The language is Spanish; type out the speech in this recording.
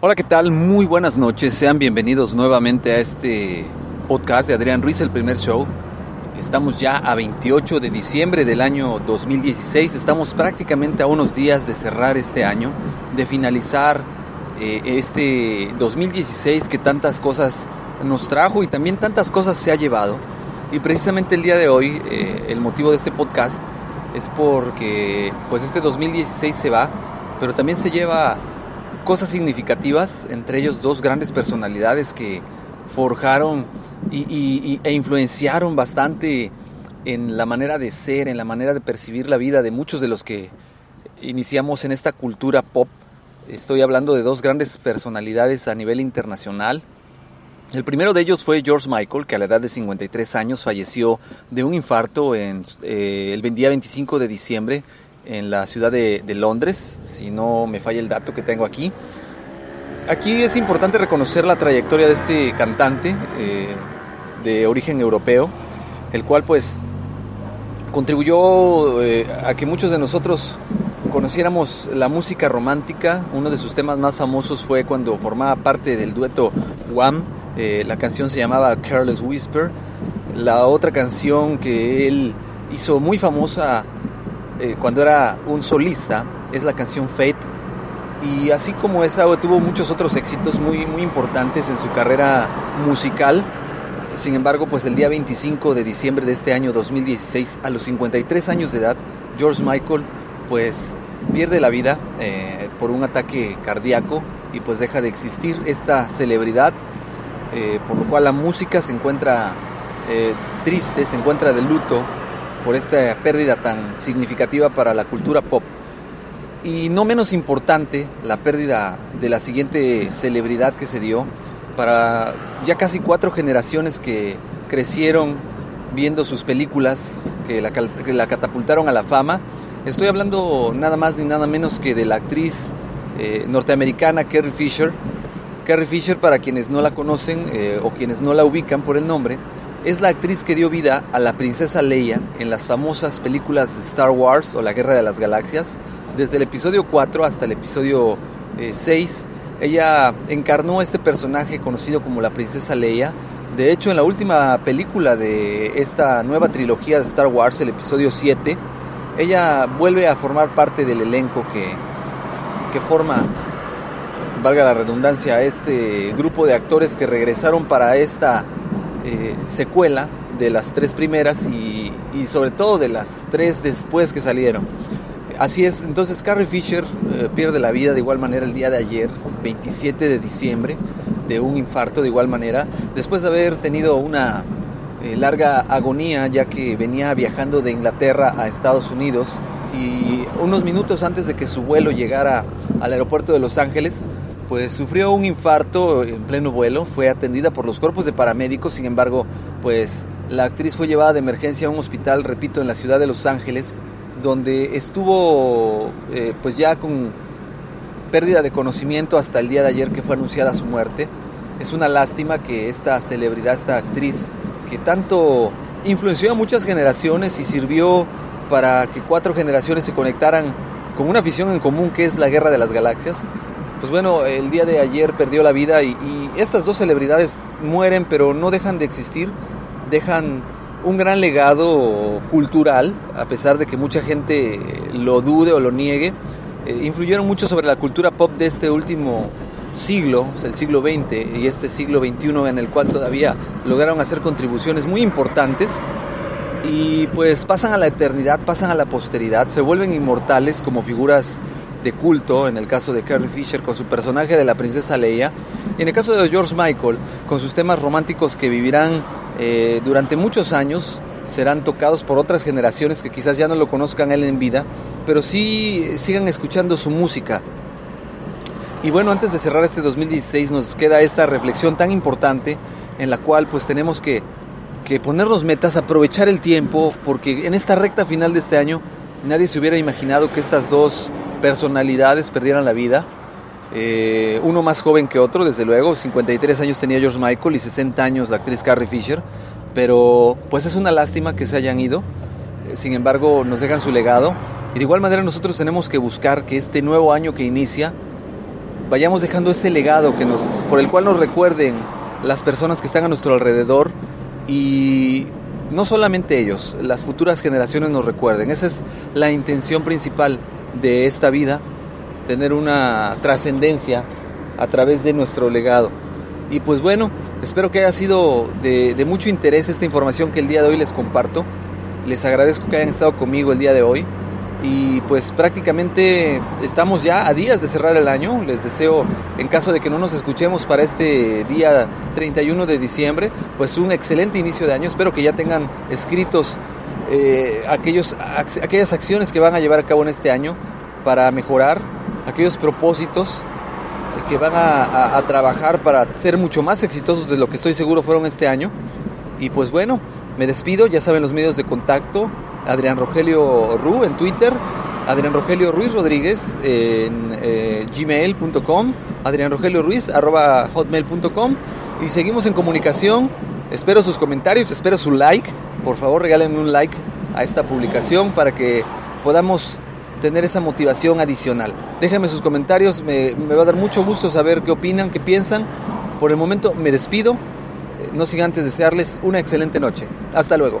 Hola, ¿qué tal? Muy buenas noches. Sean bienvenidos nuevamente a este podcast de Adrián Ruiz, el primer show. Estamos ya a 28 de diciembre del año 2016. Estamos prácticamente a unos días de cerrar este año, de finalizar eh, este 2016 que tantas cosas nos trajo y también tantas cosas se ha llevado. Y precisamente el día de hoy, eh, el motivo de este podcast es porque pues este 2016 se va, pero también se lleva cosas significativas, entre ellos dos grandes personalidades que forjaron y, e influenciaron bastante en la manera de ser, en la manera de percibir la vida de muchos de los que iniciamos en esta cultura pop. Estoy hablando de dos grandes personalidades a nivel internacional. El primero de ellos fue George Michael, que a la edad de 53 años falleció de un infarto eh, el día 25 de diciembre en la ciudad de, Londres, si no me falla el dato que tengo aquí. Aquí es importante reconocer la trayectoria de este cantante eh, de origen europeo, el cual pues contribuyó eh, a que muchos de nosotros conociéramos la música romántica. Uno de sus temas más famosos fue cuando formaba parte del dueto Wham. Eh, la canción se llamaba Careless Whisper. La otra canción que él hizo muy famosa eh, cuando era un solista es la canción Fate y así como esa tuvo muchos otros éxitos muy, muy importantes en su carrera musical. Sin embargo, pues el día 25 de diciembre de este año 2016, a los 53 años de edad, George Michael pues pierde la vida eh, por un ataque cardíaco y pues deja de existir esta celebridad, eh, por lo cual la música se encuentra triste, se encuentra de luto por esta pérdida tan significativa para la cultura pop. Y no menos importante, la pérdida de la siguiente celebridad que se dio para ya casi cuatro generaciones que crecieron viendo sus películas, que la, que la catapultaron a la fama. Estoy hablando nada más ni nada menos que de la actriz eh, norteamericana Carrie Fisher. Carrie Fisher, para quienes no la conocen eh, o quienes no la ubican por el nombre, es la actriz que dio vida a la princesa Leia en las famosas películas de Star Wars o la Guerra de las Galaxias. Desde el episodio 4 hasta el episodio 6, eh, ella encarnó este personaje conocido como la princesa Leia. De hecho, en la última película de esta nueva trilogía de Star Wars, el episodio 7, ella vuelve a formar parte del elenco que, que forma, valga la redundancia, este grupo de actores que regresaron para esta eh, secuela de las tres primeras y, sobre todo de las tres después que salieron. Así es, entonces Carrie Fisher eh, pierde la vida de igual manera el día de ayer, 27 de diciembre, de un infarto de igual manera, después de haber tenido una eh, larga agonía ya que venía viajando de Inglaterra a Estados Unidos y unos minutos antes de que su vuelo llegara al aeropuerto de Los Ángeles, pues sufrió un infarto en pleno vuelo, fue atendida por los cuerpos de paramédicos, sin embargo, pues la actriz fue llevada de emergencia a un hospital, repito, en la ciudad de Los Ángeles, donde estuvo eh, pues ya con pérdida de conocimiento hasta el día de ayer que fue anunciada su muerte. Es una lástima que esta celebridad, esta actriz que tanto influenció a muchas generaciones y sirvió para que cuatro generaciones se conectaran con una afición en común que es la Guerra de las Galaxias. Pues bueno, el día de ayer perdió la vida y, estas dos celebridades mueren pero no dejan de existir, dejan un gran legado cultural, a pesar de que mucha gente lo dude o lo niegue. Eh, influyeron mucho sobre la cultura pop de este último siglo, el siglo XX y este siglo XXI en el cual todavía lograron hacer contribuciones muy importantes y pues pasan a la eternidad, pasan a la posteridad, se vuelven inmortales como figuras de culto, en el caso de Carrie Fisher con su personaje de la princesa Leia, y en el caso de George Michael con sus temas románticos que vivirán eh, durante muchos años, serán tocados por otras generaciones que quizás ya no lo conozcan él en vida, pero sí sigan escuchando su música. Y bueno, antes de cerrar este 2016 nos queda esta reflexión tan importante en la cual pues tenemos que, que ponernos metas, aprovechar el tiempo, porque en esta recta final de este año nadie se hubiera imaginado que estas dos personalidades perdieran la vida. Eh, uno más joven que otro, desde luego, 53 años tenía George Michael y 60 años la actriz Carrie Fisher, pero pues es una lástima que se hayan ido, eh, sin embargo nos dejan su legado. Y de igual manera nosotros tenemos que buscar que este nuevo año que inicia vayamos dejando ese legado que nos, por el cual nos recuerden las personas que están a nuestro alrededor. Y no solamente ellos, las futuras generaciones nos recuerden. Esa es la intención principal de esta vida, tener una trascendencia a través de nuestro legado. Y pues bueno, espero que haya sido de, mucho interés esta información que el día de hoy les comparto. Les agradezco que hayan estado conmigo el día de hoy y pues prácticamente estamos ya a días de cerrar el año. Les deseo, en caso de que no nos escuchemos para este día 31 de diciembre, pues un excelente inicio de año. Espero que ya tengan escritos eh, aquellas acciones que van a llevar a cabo en este año para mejorar, aquellos propósitos que van a trabajar para ser mucho más exitosos de lo que estoy seguro fueron este año. Y pues bueno, me despido, ya saben los medios de contacto, Adrián Rogelio Ru en Twitter, Adrián Rogelio Ruiz Rodríguez en eh, gmail.com, Adrián Rogelio Ruiz arroba hotmail.com y seguimos en comunicación. Espero sus comentarios, espero su like. Por favor, regálenme un like a esta publicación para que podamos tener esa motivación adicional. Déjenme sus comentarios, me, me va a dar mucho gusto saber qué opinan, qué piensan. Por el momento me despido, no sin antes desearles una excelente noche. Hasta luego.